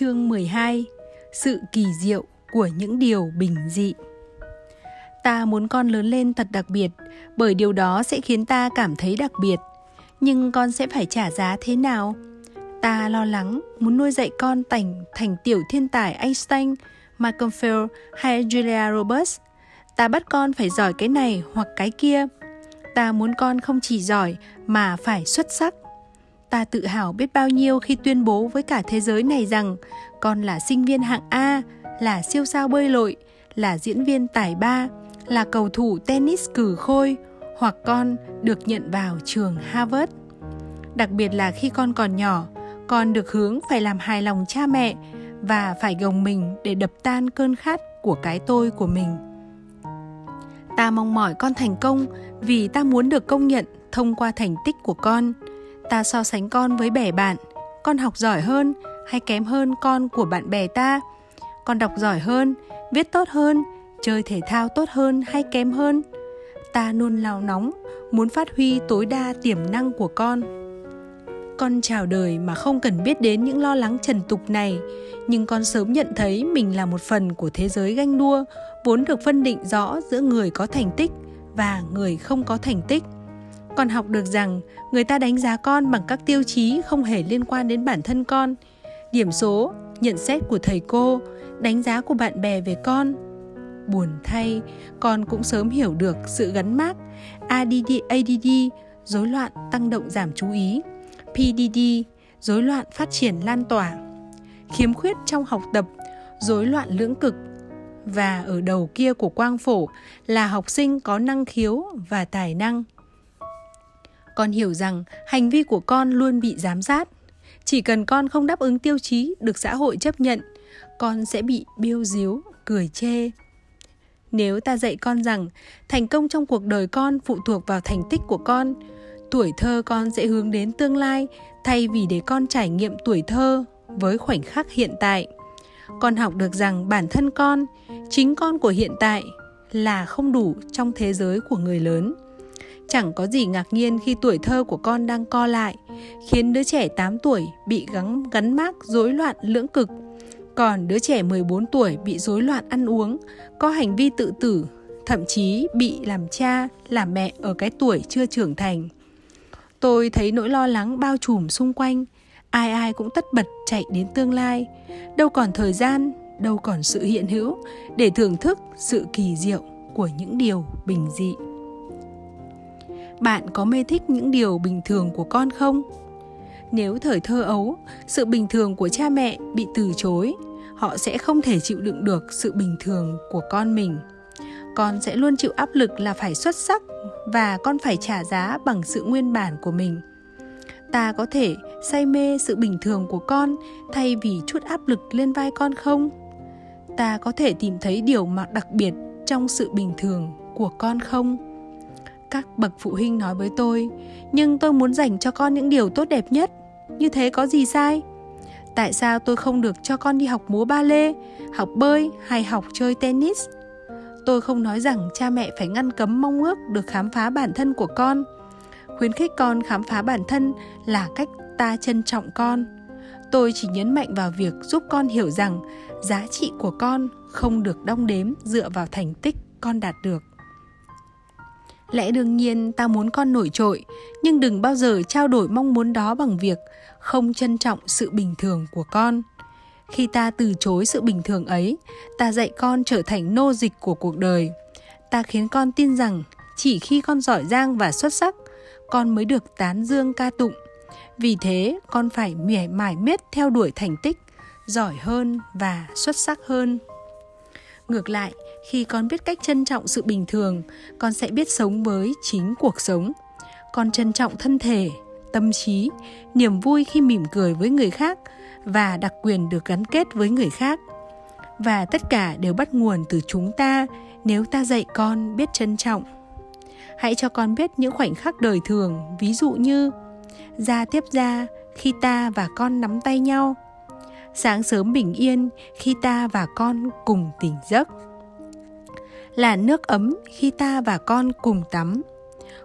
Chương 12 Sự kỳ diệu của những điều bình dị. Ta muốn con lớn lên thật đặc biệt Bởi điều đó sẽ khiến ta cảm thấy đặc biệt. Nhưng con sẽ phải trả giá thế nào? Ta lo lắng muốn nuôi dạy con thành, thành tiểu thiên tài Einstein, Malcolm Field hay Julia Roberts. Ta bắt con phải giỏi cái này hoặc cái kia. Ta muốn con không chỉ giỏi mà phải xuất sắc. Ta tự hào biết bao nhiêu khi tuyên bố với cả thế giới này rằng con là sinh viên hạng A, là siêu sao bơi lội, là diễn viên tài ba, là cầu thủ tennis cử khôi hoặc con được nhận vào trường Harvard. Đặc biệt là khi con còn nhỏ, con được hướng phải làm hài lòng cha mẹ và phải gồng mình để đập tan cơn khát của cái tôi của mình. Ta mong mỏi con thành công vì ta muốn được công nhận thông qua thành tích của con – ta so sánh con với bè bạn? Con học giỏi hơn hay kém hơn con của bạn bè ta? Con đọc giỏi hơn, viết tốt hơn, chơi thể thao tốt hơn hay kém hơn? Ta luôn lao nóng, muốn phát huy tối đa tiềm năng của con. Con chào đời mà không cần biết đến những lo lắng trần tục này, nhưng con sớm nhận thấy mình là một phần của thế giới ganh đua, vốn được phân định rõ giữa người có thành tích và người không có thành tích. Con học được rằng người ta đánh giá con bằng các tiêu chí không hề liên quan đến bản thân con. Điểm số nhận xét của thầy cô đánh giá của bạn bè về con. Buồn thay con cũng sớm hiểu được sự gắn mác ADD, ADD rối loạn tăng động giảm chú ý PDD rối loạn phát triển lan tỏa. Khiếm khuyết trong học tập rối loạn lưỡng cực. Và ở đầu kia của quang phổ là học sinh có năng khiếu và tài năng con hiểu rằng hành vi của con luôn bị giám sát. Chỉ cần con không đáp ứng tiêu chí được xã hội chấp nhận, con sẽ bị biêu díu, cười chê. Nếu ta dạy con rằng thành công trong cuộc đời con phụ thuộc vào thành tích của con, tuổi thơ con sẽ hướng đến tương lai thay vì để con trải nghiệm tuổi thơ với khoảnh khắc hiện tại. Con học được rằng bản thân con, chính con của hiện tại là không đủ trong thế giới của người lớn. Chẳng có gì ngạc nhiên khi tuổi thơ của con đang co lại, khiến đứa trẻ 8 tuổi bị gắn gắn mác rối loạn lưỡng cực. Còn đứa trẻ 14 tuổi bị rối loạn ăn uống, có hành vi tự tử, thậm chí bị làm cha, làm mẹ ở cái tuổi chưa trưởng thành. Tôi thấy nỗi lo lắng bao trùm xung quanh, ai ai cũng tất bật chạy đến tương lai, đâu còn thời gian, đâu còn sự hiện hữu để thưởng thức sự kỳ diệu của những điều bình dị bạn có mê thích những điều bình thường của con không? Nếu thời thơ ấu, sự bình thường của cha mẹ bị từ chối, họ sẽ không thể chịu đựng được sự bình thường của con mình. Con sẽ luôn chịu áp lực là phải xuất sắc và con phải trả giá bằng sự nguyên bản của mình. Ta có thể say mê sự bình thường của con thay vì chút áp lực lên vai con không? Ta có thể tìm thấy điều mà đặc biệt trong sự bình thường của con không? Các bậc phụ huynh nói với tôi, nhưng tôi muốn dành cho con những điều tốt đẹp nhất. Như thế có gì sai? Tại sao tôi không được cho con đi học múa ba lê, học bơi hay học chơi tennis? Tôi không nói rằng cha mẹ phải ngăn cấm mong ước được khám phá bản thân của con. Khuyến khích con khám phá bản thân là cách ta trân trọng con. Tôi chỉ nhấn mạnh vào việc giúp con hiểu rằng giá trị của con không được đong đếm dựa vào thành tích con đạt được. Lẽ đương nhiên ta muốn con nổi trội, nhưng đừng bao giờ trao đổi mong muốn đó bằng việc không trân trọng sự bình thường của con. Khi ta từ chối sự bình thường ấy, ta dạy con trở thành nô dịch của cuộc đời. Ta khiến con tin rằng chỉ khi con giỏi giang và xuất sắc, con mới được tán dương ca tụng. Vì thế, con phải mỉa mải miết theo đuổi thành tích, giỏi hơn và xuất sắc hơn. Ngược lại, khi con biết cách trân trọng sự bình thường con sẽ biết sống với chính cuộc sống. Con trân trọng thân thể tâm trí niềm vui khi mỉm cười với người khác và đặc quyền được gắn kết với người khác. Và tất cả đều bắt nguồn từ chúng ta nếu ta dạy con biết trân trọng. Hãy cho con biết những khoảnh khắc đời thường ví dụ như ra tiếp ra khi ta và con nắm tay nhau sáng sớm bình yên khi ta và con cùng tỉnh giấc. Là nước ấm khi ta và con cùng tắm.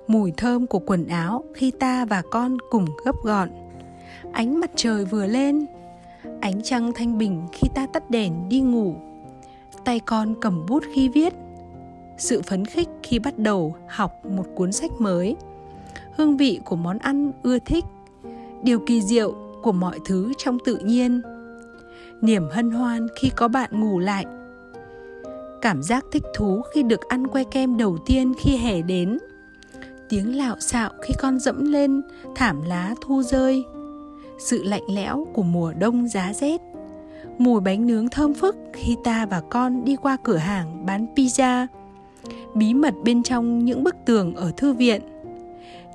Mùi thơm của quần áo khi ta và con cùng gấp gọn. Ánh mặt trời vừa lên. Ánh trăng thanh bình khi ta tắt đèn đi ngủ. Tay con cầm bút khi viết. Sự phấn khích khi bắt đầu học một cuốn sách mới. Hương vị của món ăn ưa thích. Điều kỳ diệu của mọi thứ trong tự nhiên niềm hân hoan khi có bạn ngủ lại. Cảm giác thích thú khi được ăn que kem đầu tiên khi hè đến. Tiếng lạo xạo khi con dẫm lên, thảm lá thu rơi. Sự lạnh lẽo của mùa đông giá rét. Mùi bánh nướng thơm phức khi ta và con đi qua cửa hàng bán pizza. Bí mật bên trong những bức tường ở thư viện.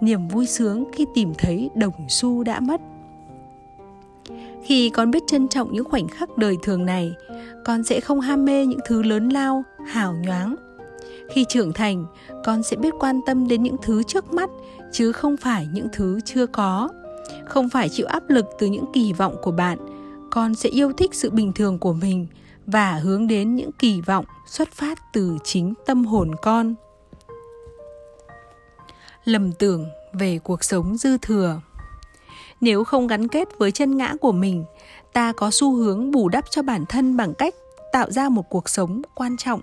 Niềm vui sướng khi tìm thấy đồng xu đã mất khi con biết trân trọng những khoảnh khắc đời thường này, con sẽ không ham mê những thứ lớn lao, hào nhoáng. Khi trưởng thành, con sẽ biết quan tâm đến những thứ trước mắt, chứ không phải những thứ chưa có. Không phải chịu áp lực từ những kỳ vọng của bạn, con sẽ yêu thích sự bình thường của mình và hướng đến những kỳ vọng xuất phát từ chính tâm hồn con. Lầm tưởng về cuộc sống dư thừa nếu không gắn kết với chân ngã của mình, ta có xu hướng bù đắp cho bản thân bằng cách tạo ra một cuộc sống quan trọng.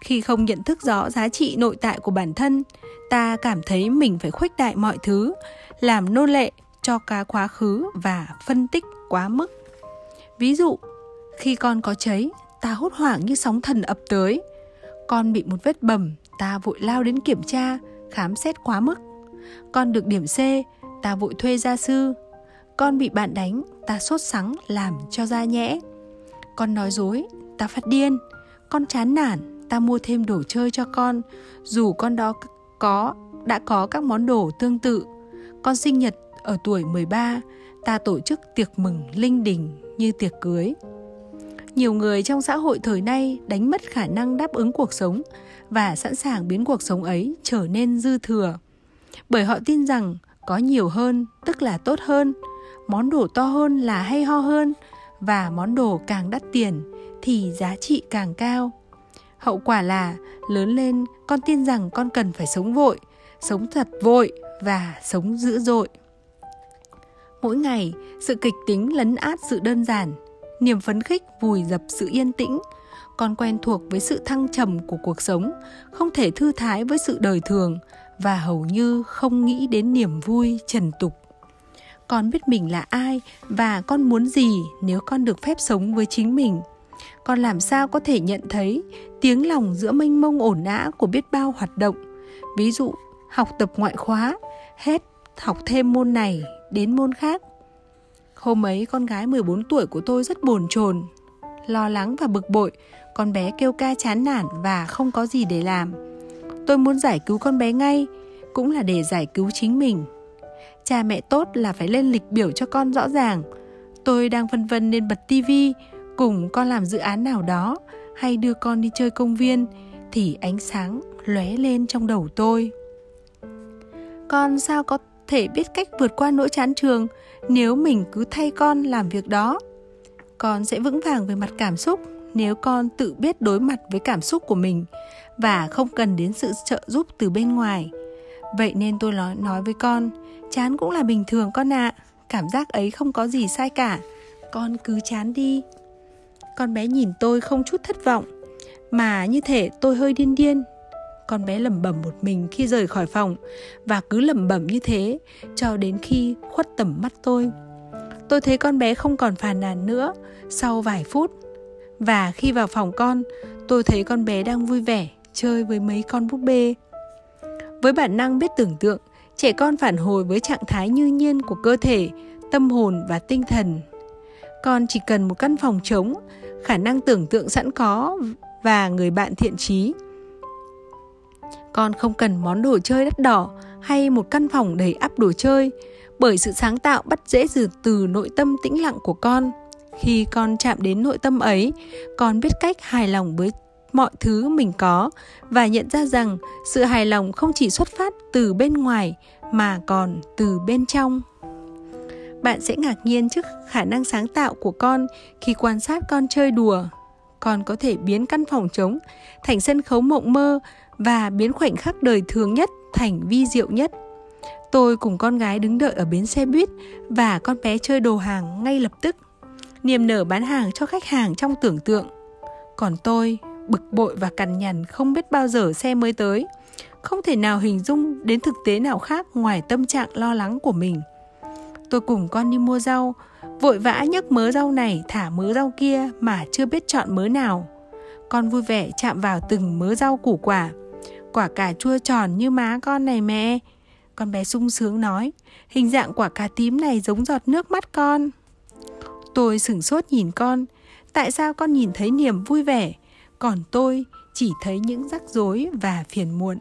Khi không nhận thức rõ giá trị nội tại của bản thân, ta cảm thấy mình phải khuếch đại mọi thứ, làm nô lệ cho cá quá khứ và phân tích quá mức. Ví dụ, khi con có cháy, ta hốt hoảng như sóng thần ập tới. Con bị một vết bầm, ta vội lao đến kiểm tra, khám xét quá mức. Con được điểm c ta vội thuê gia sư. Con bị bạn đánh, ta sốt sắng làm cho ra nhẽ. Con nói dối, ta phát điên. Con chán nản, ta mua thêm đồ chơi cho con. Dù con đó có, đã có các món đồ tương tự. Con sinh nhật ở tuổi 13 ta tổ chức tiệc mừng linh đình như tiệc cưới. Nhiều người trong xã hội thời nay đánh mất khả năng đáp ứng cuộc sống và sẵn sàng biến cuộc sống ấy trở nên dư thừa. Bởi họ tin rằng có nhiều hơn, tức là tốt hơn. Món đồ to hơn là hay ho hơn, và món đồ càng đắt tiền thì giá trị càng cao. Hậu quả là, lớn lên, con tin rằng con cần phải sống vội, sống thật vội và sống dữ dội. Mỗi ngày, sự kịch tính lấn át sự đơn giản, niềm phấn khích vùi dập sự yên tĩnh. Con quen thuộc với sự thăng trầm của cuộc sống, không thể thư thái với sự đời thường và hầu như không nghĩ đến niềm vui trần tục. Con biết mình là ai và con muốn gì nếu con được phép sống với chính mình? Con làm sao có thể nhận thấy tiếng lòng giữa mênh mông ổn ã của biết bao hoạt động? Ví dụ, học tập ngoại khóa, hết học thêm môn này đến môn khác. Hôm ấy con gái 14 tuổi của tôi rất bồn chồn, lo lắng và bực bội. Con bé kêu ca chán nản và không có gì để làm tôi muốn giải cứu con bé ngay, cũng là để giải cứu chính mình. Cha mẹ tốt là phải lên lịch biểu cho con rõ ràng. Tôi đang vân vân nên bật tivi cùng con làm dự án nào đó, hay đưa con đi chơi công viên, thì ánh sáng lóe lên trong đầu tôi. Con sao có thể biết cách vượt qua nỗi chán trường nếu mình cứ thay con làm việc đó? Con sẽ vững vàng về mặt cảm xúc nếu con tự biết đối mặt với cảm xúc của mình và không cần đến sự trợ giúp từ bên ngoài. Vậy nên tôi nói nói với con, chán cũng là bình thường con ạ à. cảm giác ấy không có gì sai cả. Con cứ chán đi. Con bé nhìn tôi không chút thất vọng, mà như thể tôi hơi điên điên. Con bé lẩm bẩm một mình khi rời khỏi phòng và cứ lẩm bẩm như thế cho đến khi khuất tầm mắt tôi. Tôi thấy con bé không còn phàn nàn nữa sau vài phút và khi vào phòng con, tôi thấy con bé đang vui vẻ chơi với mấy con búp bê. Với bản năng biết tưởng tượng, trẻ con phản hồi với trạng thái như nhiên của cơ thể, tâm hồn và tinh thần. Con chỉ cần một căn phòng trống, khả năng tưởng tượng sẵn có và người bạn thiện trí con không cần món đồ chơi đắt đỏ hay một căn phòng đầy ắp đồ chơi, bởi sự sáng tạo bắt dễ từ từ nội tâm tĩnh lặng của con khi con chạm đến nội tâm ấy, con biết cách hài lòng với mọi thứ mình có và nhận ra rằng sự hài lòng không chỉ xuất phát từ bên ngoài mà còn từ bên trong. Bạn sẽ ngạc nhiên trước khả năng sáng tạo của con khi quan sát con chơi đùa. Con có thể biến căn phòng trống thành sân khấu mộng mơ và biến khoảnh khắc đời thường nhất thành vi diệu nhất. Tôi cùng con gái đứng đợi ở bến xe buýt và con bé chơi đồ hàng ngay lập tức niềm nở bán hàng cho khách hàng trong tưởng tượng. Còn tôi, bực bội và cằn nhằn không biết bao giờ xe mới tới. Không thể nào hình dung đến thực tế nào khác ngoài tâm trạng lo lắng của mình. Tôi cùng con đi mua rau, vội vã nhấc mớ rau này thả mớ rau kia mà chưa biết chọn mớ nào. Con vui vẻ chạm vào từng mớ rau củ quả. Quả cà chua tròn như má con này mẹ. Con bé sung sướng nói, hình dạng quả cà tím này giống giọt nước mắt con. Tôi sửng sốt nhìn con, tại sao con nhìn thấy niềm vui vẻ, còn tôi chỉ thấy những rắc rối và phiền muộn.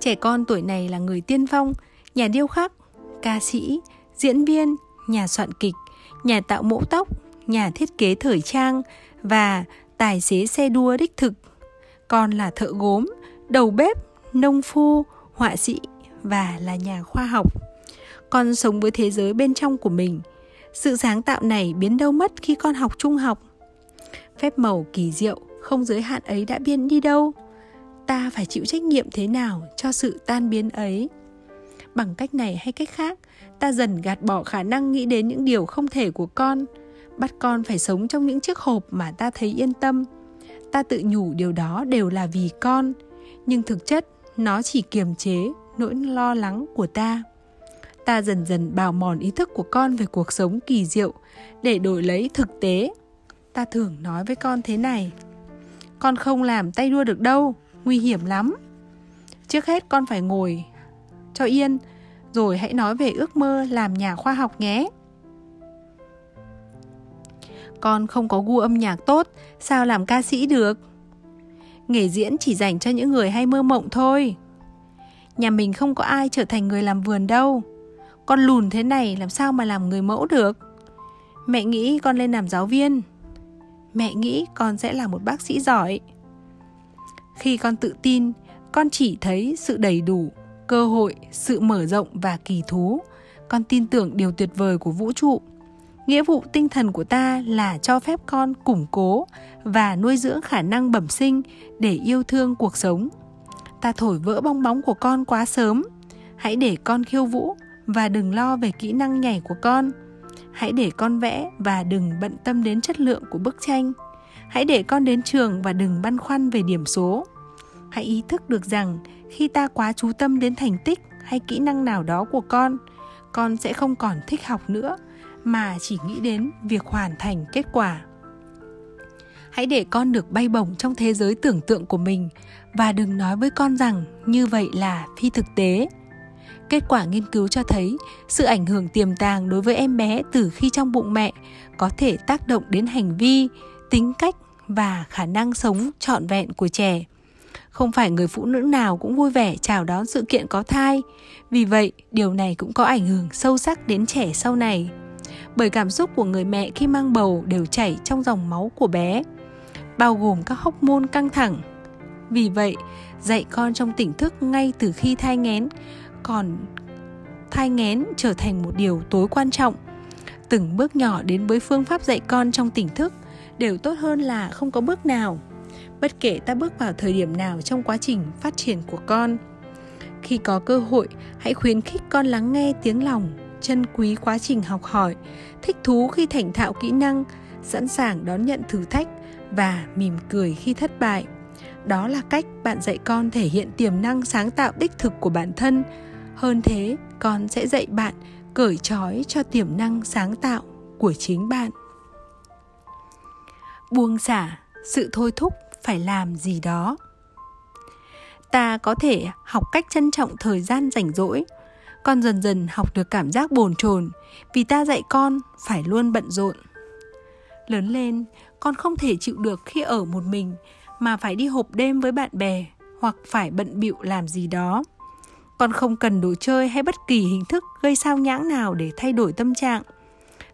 Trẻ con tuổi này là người tiên phong, nhà điêu khắc, ca sĩ, diễn viên, nhà soạn kịch, nhà tạo mẫu tóc, nhà thiết kế thời trang và tài xế xe đua đích thực. Con là thợ gốm, đầu bếp, nông phu, họa sĩ và là nhà khoa học. Con sống với thế giới bên trong của mình. Sự sáng tạo này biến đâu mất khi con học trung học. Phép màu kỳ diệu, không giới hạn ấy đã biến đi đâu. Ta phải chịu trách nhiệm thế nào cho sự tan biến ấy. Bằng cách này hay cách khác, ta dần gạt bỏ khả năng nghĩ đến những điều không thể của con, bắt con phải sống trong những chiếc hộp mà ta thấy yên tâm. Ta tự nhủ điều đó đều là vì con, nhưng thực chất nó chỉ kiềm chế nỗi lo lắng của ta ta dần dần bào mòn ý thức của con về cuộc sống kỳ diệu, để đổi lấy thực tế. Ta thường nói với con thế này, con không làm tay đua được đâu, nguy hiểm lắm. Trước hết con phải ngồi, cho yên, rồi hãy nói về ước mơ làm nhà khoa học nhé. Con không có gu âm nhạc tốt, sao làm ca sĩ được? Nghề diễn chỉ dành cho những người hay mơ mộng thôi. Nhà mình không có ai trở thành người làm vườn đâu. Con lùn thế này làm sao mà làm người mẫu được? Mẹ nghĩ con lên làm giáo viên. Mẹ nghĩ con sẽ là một bác sĩ giỏi. Khi con tự tin Con chỉ thấy sự đầy đủ Cơ hội, sự mở rộng và kỳ thú. Con tin tưởng điều tuyệt vời của vũ trụ. Nghĩa vụ tinh thần của ta là cho phép con củng cố và nuôi dưỡng khả năng bẩm sinh để yêu thương cuộc sống. Ta thổi vỡ bong bóng của con quá sớm. Hãy để con khiêu vũ và đừng lo về kỹ năng nhảy của con. Hãy để con vẽ và đừng bận tâm đến chất lượng của bức tranh. Hãy để con đến trường và đừng băn khoăn về điểm số. Hãy ý thức được rằng khi ta quá chú tâm đến thành tích hay kỹ năng nào đó của con con sẽ không còn thích học nữa, mà chỉ nghĩ đến việc hoàn thành kết quả. Hãy để con được bay bổng trong thế giới tưởng tượng của mình và đừng nói với con rằng như vậy là phi thực tế kết quả nghiên cứu cho thấy sự ảnh hưởng tiềm tàng đối với em bé từ khi trong bụng mẹ có thể tác động đến hành vi tính cách và khả năng sống trọn vẹn của trẻ. Không phải người phụ nữ nào cũng vui vẻ chào đón sự kiện có thai. Vì vậy điều này cũng có ảnh hưởng sâu sắc đến trẻ sau này. Bởi cảm xúc của người mẹ khi mang bầu đều chảy trong dòng máu của bé bao gồm các hóc môn căng thẳng. Vì vậy, dạy con trong tỉnh thức ngay từ khi thai nghén, còn thai nghén trở thành một điều tối quan trọng. Từng bước nhỏ đến với phương pháp dạy con trong tỉnh thức đều tốt hơn là không có bước nào. Bất kể ta bước vào thời điểm nào trong quá trình phát triển của con. Khi có cơ hội, hãy khuyến khích con lắng nghe tiếng lòng, trân quý quá trình học hỏi, thích thú khi thành thạo kỹ năng, sẵn sàng đón nhận thử thách và mỉm cười khi thất bại đó là cách bạn dạy con thể hiện tiềm năng sáng tạo đích thực của bản thân hơn thế, con sẽ dạy bạn cởi trói cho tiềm năng sáng tạo của chính bạn. Buông xả, sự thôi thúc phải làm gì đó. Ta có thể học cách trân trọng thời gian rảnh rỗi. Con dần dần học được cảm giác bồn chồn vì ta dạy con phải luôn bận rộn. Lớn lên, con không thể chịu được khi ở một mình mà phải đi hộp đêm với bạn bè hoặc phải bận bịu làm gì đó con không cần đồ chơi hay bất kỳ hình thức gây sao nhãng nào để thay đổi tâm trạng.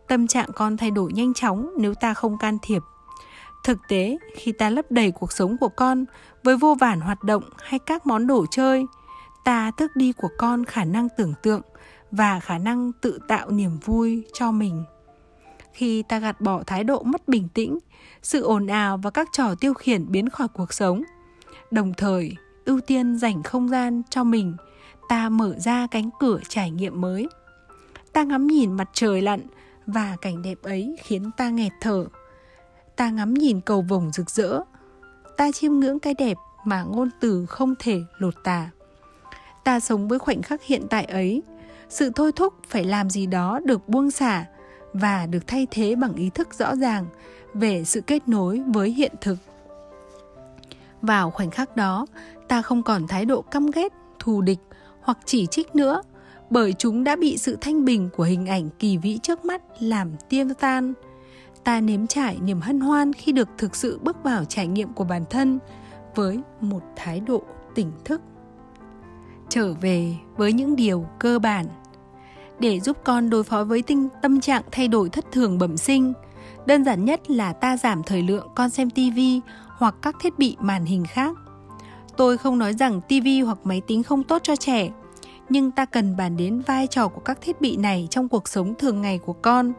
Tâm trạng con thay đổi nhanh chóng nếu ta không can thiệp. Thực tế, khi ta lấp đầy cuộc sống của con với vô vàn hoạt động hay các món đồ chơi, ta tước đi của con khả năng tưởng tượng và khả năng tự tạo niềm vui cho mình. Khi ta gạt bỏ thái độ mất bình tĩnh, sự ồn ào và các trò tiêu khiển biến khỏi cuộc sống, đồng thời ưu tiên dành không gian cho mình ta mở ra cánh cửa trải nghiệm mới ta ngắm nhìn mặt trời lặn và cảnh đẹp ấy khiến ta nghẹt thở. Ta ngắm nhìn cầu vồng rực rỡ. Ta chiêm ngưỡng cái đẹp mà ngôn từ không thể lột tả. Ta sống với khoảnh khắc hiện tại ấy, sự thôi thúc phải làm gì đó được buông xả và được thay thế bằng ý thức rõ ràng về sự kết nối với hiện thực. Vào khoảnh khắc đó, ta không còn thái độ căm ghét, thù địch hoặc chỉ trích nữa, bởi chúng đã bị sự thanh bình của hình ảnh kỳ vĩ trước mắt làm tiêu tan. Ta nếm trải niềm hân hoan khi được thực sự bước vào trải nghiệm của bản thân với một thái độ tỉnh thức. Trở về với những điều cơ bản để giúp con đối phó với tinh tâm trạng thay đổi thất thường bẩm sinh. Đơn giản nhất là ta giảm thời lượng con xem TV hoặc các thiết bị màn hình khác. Tôi không nói rằng TV hoặc máy tính không tốt cho trẻ, nhưng ta cần bàn đến vai trò của các thiết bị này trong cuộc sống thường ngày của con.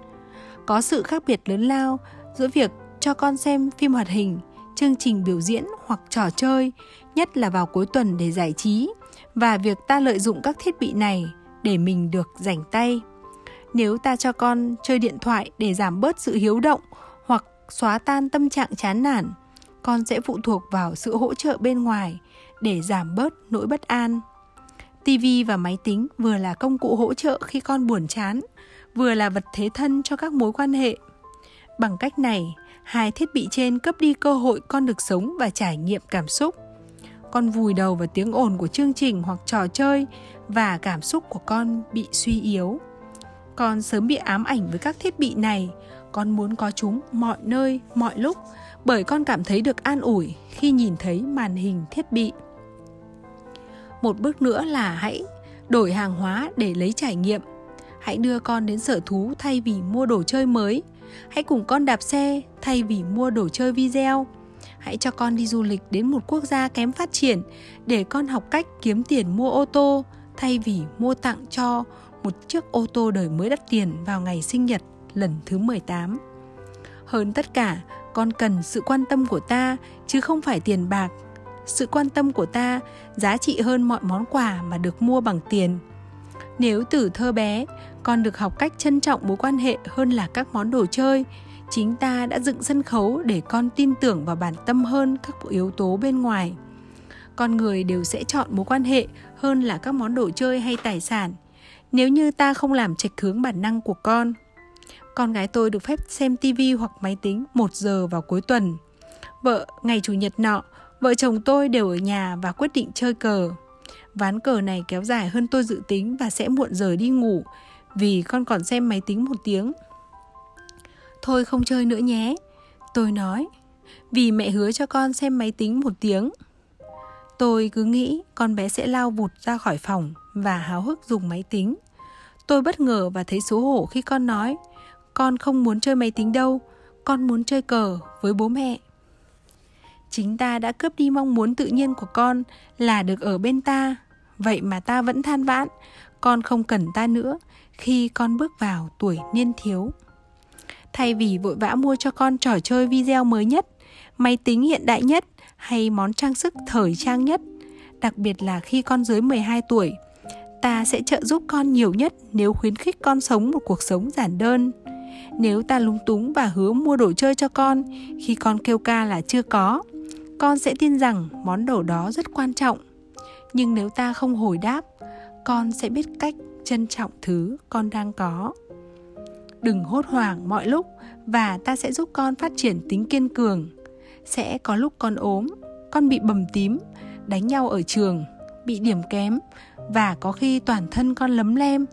Có sự khác biệt lớn lao giữa việc cho con xem phim hoạt hình, chương trình biểu diễn hoặc trò chơi, nhất là vào cuối tuần để giải trí, và việc ta lợi dụng các thiết bị này để mình được rảnh tay. Nếu ta cho con chơi điện thoại để giảm bớt sự hiếu động hoặc xóa tan tâm trạng chán nản, con sẽ phụ thuộc vào sự hỗ trợ bên ngoài để giảm bớt nỗi bất an. TV và máy tính vừa là công cụ hỗ trợ khi con buồn chán, vừa là vật thế thân cho các mối quan hệ. Bằng cách này, hai thiết bị trên cấp đi cơ hội con được sống và trải nghiệm cảm xúc. Con vùi đầu vào tiếng ồn của chương trình hoặc trò chơi và cảm xúc của con bị suy yếu. Con sớm bị ám ảnh với các thiết bị này, con muốn có chúng mọi nơi, mọi lúc bởi con cảm thấy được an ủi khi nhìn thấy màn hình thiết bị một bước nữa là hãy đổi hàng hóa để lấy trải nghiệm. Hãy đưa con đến sở thú thay vì mua đồ chơi mới. Hãy cùng con đạp xe thay vì mua đồ chơi video. Hãy cho con đi du lịch đến một quốc gia kém phát triển để con học cách kiếm tiền mua ô tô thay vì mua tặng cho một chiếc ô tô đời mới đắt tiền vào ngày sinh nhật lần thứ 18. Hơn tất cả, con cần sự quan tâm của ta chứ không phải tiền bạc sự quan tâm của ta, giá trị hơn mọi món quà mà được mua bằng tiền. Nếu từ thơ bé, con được học cách trân trọng mối quan hệ hơn là các món đồ chơi, chính ta đã dựng sân khấu để con tin tưởng vào bản tâm hơn các yếu tố bên ngoài. Con người đều sẽ chọn mối quan hệ hơn là các món đồ chơi hay tài sản, nếu như ta không làm trạch hướng bản năng của con. Con gái tôi được phép xem tivi hoặc máy tính một giờ vào cuối tuần. Vợ, ngày chủ nhật nọ Vợ chồng tôi đều ở nhà và quyết định chơi cờ. Ván cờ này kéo dài hơn tôi dự tính và sẽ muộn giờ đi ngủ vì con còn xem máy tính một tiếng. Thôi không chơi nữa nhé. Tôi nói, vì mẹ hứa cho con xem máy tính một tiếng. Tôi cứ nghĩ con bé sẽ lao vụt ra khỏi phòng và háo hức dùng máy tính. Tôi bất ngờ và thấy xấu hổ khi con nói, con không muốn chơi máy tính đâu, con muốn chơi cờ với bố mẹ chính ta đã cướp đi mong muốn tự nhiên của con, là được ở bên ta. Vậy mà ta vẫn than vãn, con không cần ta nữa, khi con bước vào tuổi niên thiếu. Thay vì vội vã mua cho con trò chơi video mới nhất, máy tính hiện đại nhất, hay món trang sức thời trang nhất, đặc biệt là khi con dưới 12 tuổi, ta sẽ trợ giúp con nhiều nhất nếu khuyến khích con sống một cuộc sống giản đơn nếu ta lúng túng và hứa mua đồ chơi cho con, khi con kêu ca là chưa có, con sẽ tin rằng món đồ đó rất quan trọng. Nhưng nếu ta không hồi đáp, con sẽ biết cách trân trọng thứ con đang có. Đừng hốt hoảng mọi lúc và ta sẽ giúp con phát triển tính kiên cường. Sẽ có lúc con ốm, con bị bầm tím, đánh nhau ở trường, bị điểm kém và có khi toàn thân con lấm lem,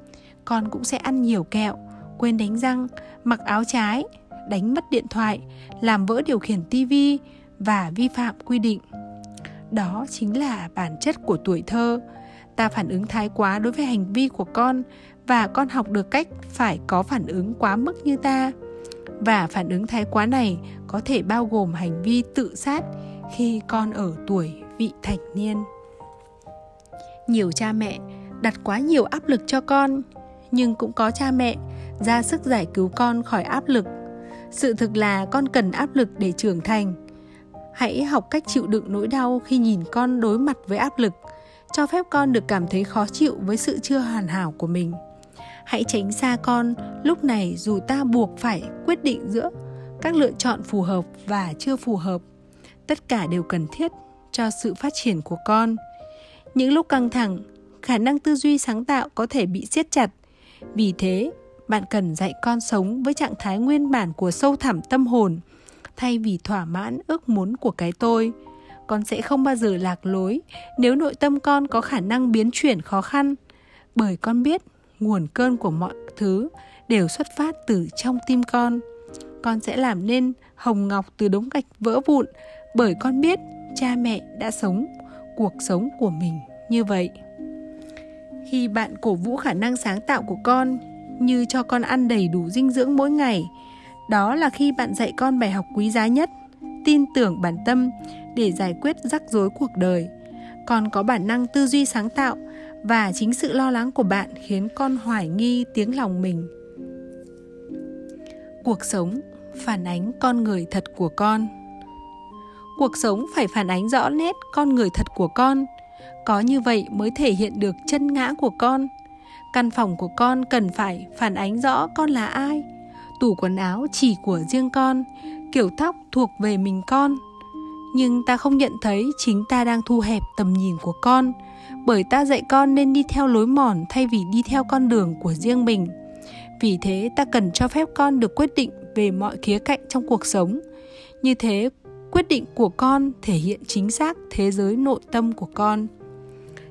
con cũng sẽ ăn nhiều kẹo quên đánh răng, mặc áo trái, đánh mất điện thoại, làm vỡ điều khiển tivi và vi phạm quy định. Đó chính là bản chất của tuổi thơ. Ta phản ứng thái quá đối với hành vi của con và con học được cách phải có phản ứng quá mức như ta. Và phản ứng thái quá này có thể bao gồm hành vi tự sát khi con ở tuổi vị thành niên. Nhiều cha mẹ đặt quá nhiều áp lực cho con, nhưng cũng có cha mẹ ra sức giải cứu con khỏi áp lực. Sự thực là con cần áp lực để trưởng thành. Hãy học cách chịu đựng nỗi đau khi nhìn con đối mặt với áp lực, cho phép con được cảm thấy khó chịu với sự chưa hoàn hảo của mình. Hãy tránh xa con, lúc này dù ta buộc phải quyết định giữa các lựa chọn phù hợp và chưa phù hợp, tất cả đều cần thiết cho sự phát triển của con. Những lúc căng thẳng, khả năng tư duy sáng tạo có thể bị siết chặt. Vì thế bạn cần dạy con sống với trạng thái nguyên bản của sâu thẳm tâm hồn, thay vì thỏa mãn ước muốn của cái tôi. Con sẽ không bao giờ lạc lối nếu nội tâm con có khả năng biến chuyển khó khăn, bởi con biết nguồn cơn của mọi thứ đều xuất phát từ trong tim con. Con sẽ làm nên hồng ngọc từ đống gạch vỡ vụn, bởi con biết cha mẹ đã sống cuộc sống của mình như vậy. Khi bạn cổ vũ khả năng sáng tạo của con như cho con ăn đầy đủ dinh dưỡng mỗi ngày. Đó là khi bạn dạy con bài học quý giá nhất, tin tưởng bản tâm để giải quyết rắc rối cuộc đời. Con có bản năng tư duy sáng tạo và chính sự lo lắng của bạn khiến con hoài nghi tiếng lòng mình. Cuộc sống phản ánh con người thật của con. Cuộc sống phải phản ánh rõ nét con người thật của con. Có như vậy mới thể hiện được chân ngã của con căn phòng của con cần phải phản ánh rõ con là ai. Tủ quần áo chỉ của riêng con, kiểu tóc thuộc về mình con. Nhưng ta không nhận thấy chính ta đang thu hẹp tầm nhìn của con, bởi ta dạy con nên đi theo lối mòn thay vì đi theo con đường của riêng mình. Vì thế ta cần cho phép con được quyết định về mọi khía cạnh trong cuộc sống. Như thế, quyết định của con thể hiện chính xác thế giới nội tâm của con.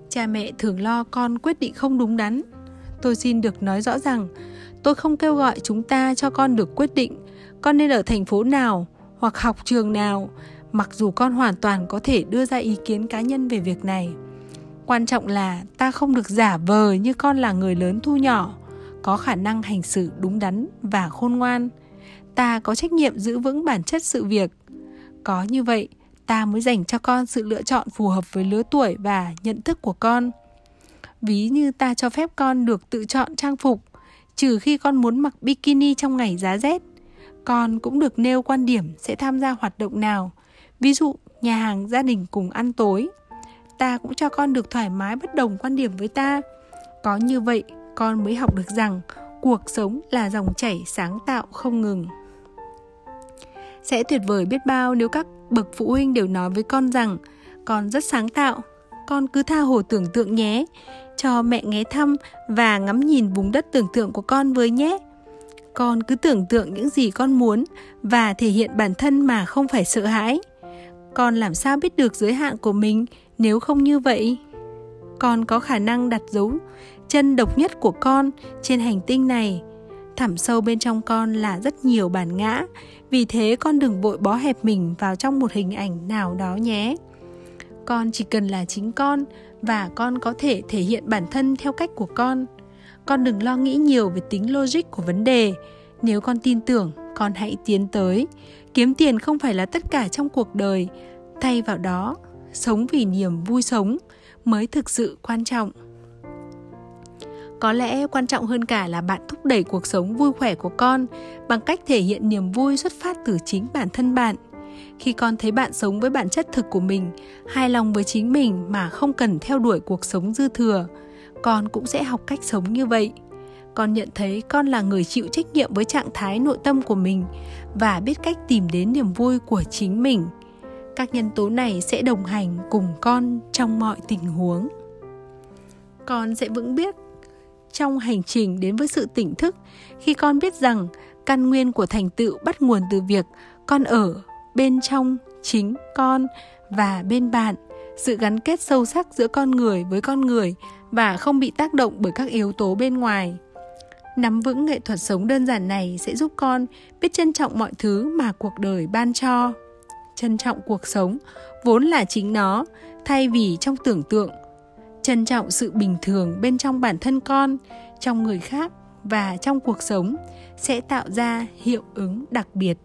Cha mẹ thường lo con quyết định không đúng đắn tôi xin được nói rõ rằng, tôi không kêu gọi chúng ta cho con được quyết định con nên ở thành phố nào hoặc học trường nào, mặc dù con hoàn toàn có thể đưa ra ý kiến cá nhân về việc này. Quan trọng là ta không được giả vờ như con là người lớn thu nhỏ, có khả năng hành xử đúng đắn và khôn ngoan. Ta có trách nhiệm giữ vững bản chất sự việc. Có như vậy, ta mới dành cho con sự lựa chọn phù hợp với lứa tuổi và nhận thức của con ví như ta cho phép con được tự chọn trang phục, trừ khi con muốn mặc bikini trong ngày giá rét. Con cũng được nêu quan điểm sẽ tham gia hoạt động nào. Ví dụ, nhà hàng, gia đình cùng ăn tối. Ta cũng cho con được thoải mái bất đồng quan điểm với ta. Có như vậy, con mới học được rằng cuộc sống là dòng chảy sáng tạo không ngừng. Sẽ tuyệt vời biết bao nếu các bậc phụ huynh đều nói với con rằng con rất sáng tạo con cứ tha hồ tưởng tượng nhé. Cho mẹ ghé thăm và ngắm nhìn vùng đất tưởng tượng của con với nhé. Con cứ tưởng tượng những gì con muốn và thể hiện bản thân mà không phải sợ hãi. Con làm sao biết được giới hạn của mình nếu không như vậy? Con có khả năng đặt dấu chân độc nhất của con trên hành tinh này. Thẳm sâu bên trong con là rất nhiều bản ngã, vì thế con đừng vội bó hẹp mình vào trong một hình ảnh nào đó nhé con chỉ cần là chính con và con có thể thể hiện bản thân theo cách của con. Con đừng lo nghĩ nhiều về tính logic của vấn đề. Nếu con tin tưởng, con hãy tiến tới. Kiếm tiền không phải là tất cả trong cuộc đời. Thay vào đó, sống vì niềm vui sống mới thực sự quan trọng. Có lẽ quan trọng hơn cả là bạn thúc đẩy cuộc sống vui khỏe của con bằng cách thể hiện niềm vui xuất phát từ chính bản thân bạn khi con thấy bạn sống với bản chất thực của mình, hài lòng với chính mình mà không cần theo đuổi cuộc sống dư thừa, con cũng sẽ học cách sống như vậy. Con nhận thấy con là người chịu trách nhiệm với trạng thái nội tâm của mình và biết cách tìm đến niềm vui của chính mình. Các nhân tố này sẽ đồng hành cùng con trong mọi tình huống. Con sẽ vững biết trong hành trình đến với sự tỉnh thức. Khi con biết rằng căn nguyên của thành tựu bắt nguồn từ việc con ở bên trong chính con và bên bạn, sự gắn kết sâu sắc giữa con người với con người và không bị tác động bởi các yếu tố bên ngoài. Nắm vững nghệ thuật sống đơn giản này sẽ giúp con biết trân trọng mọi thứ mà cuộc đời ban cho. Trân trọng cuộc sống vốn là chính nó, thay vì trong tưởng tượng. Trân trọng sự bình thường bên trong bản thân con, trong người khác và trong cuộc sống sẽ tạo ra hiệu ứng đặc biệt.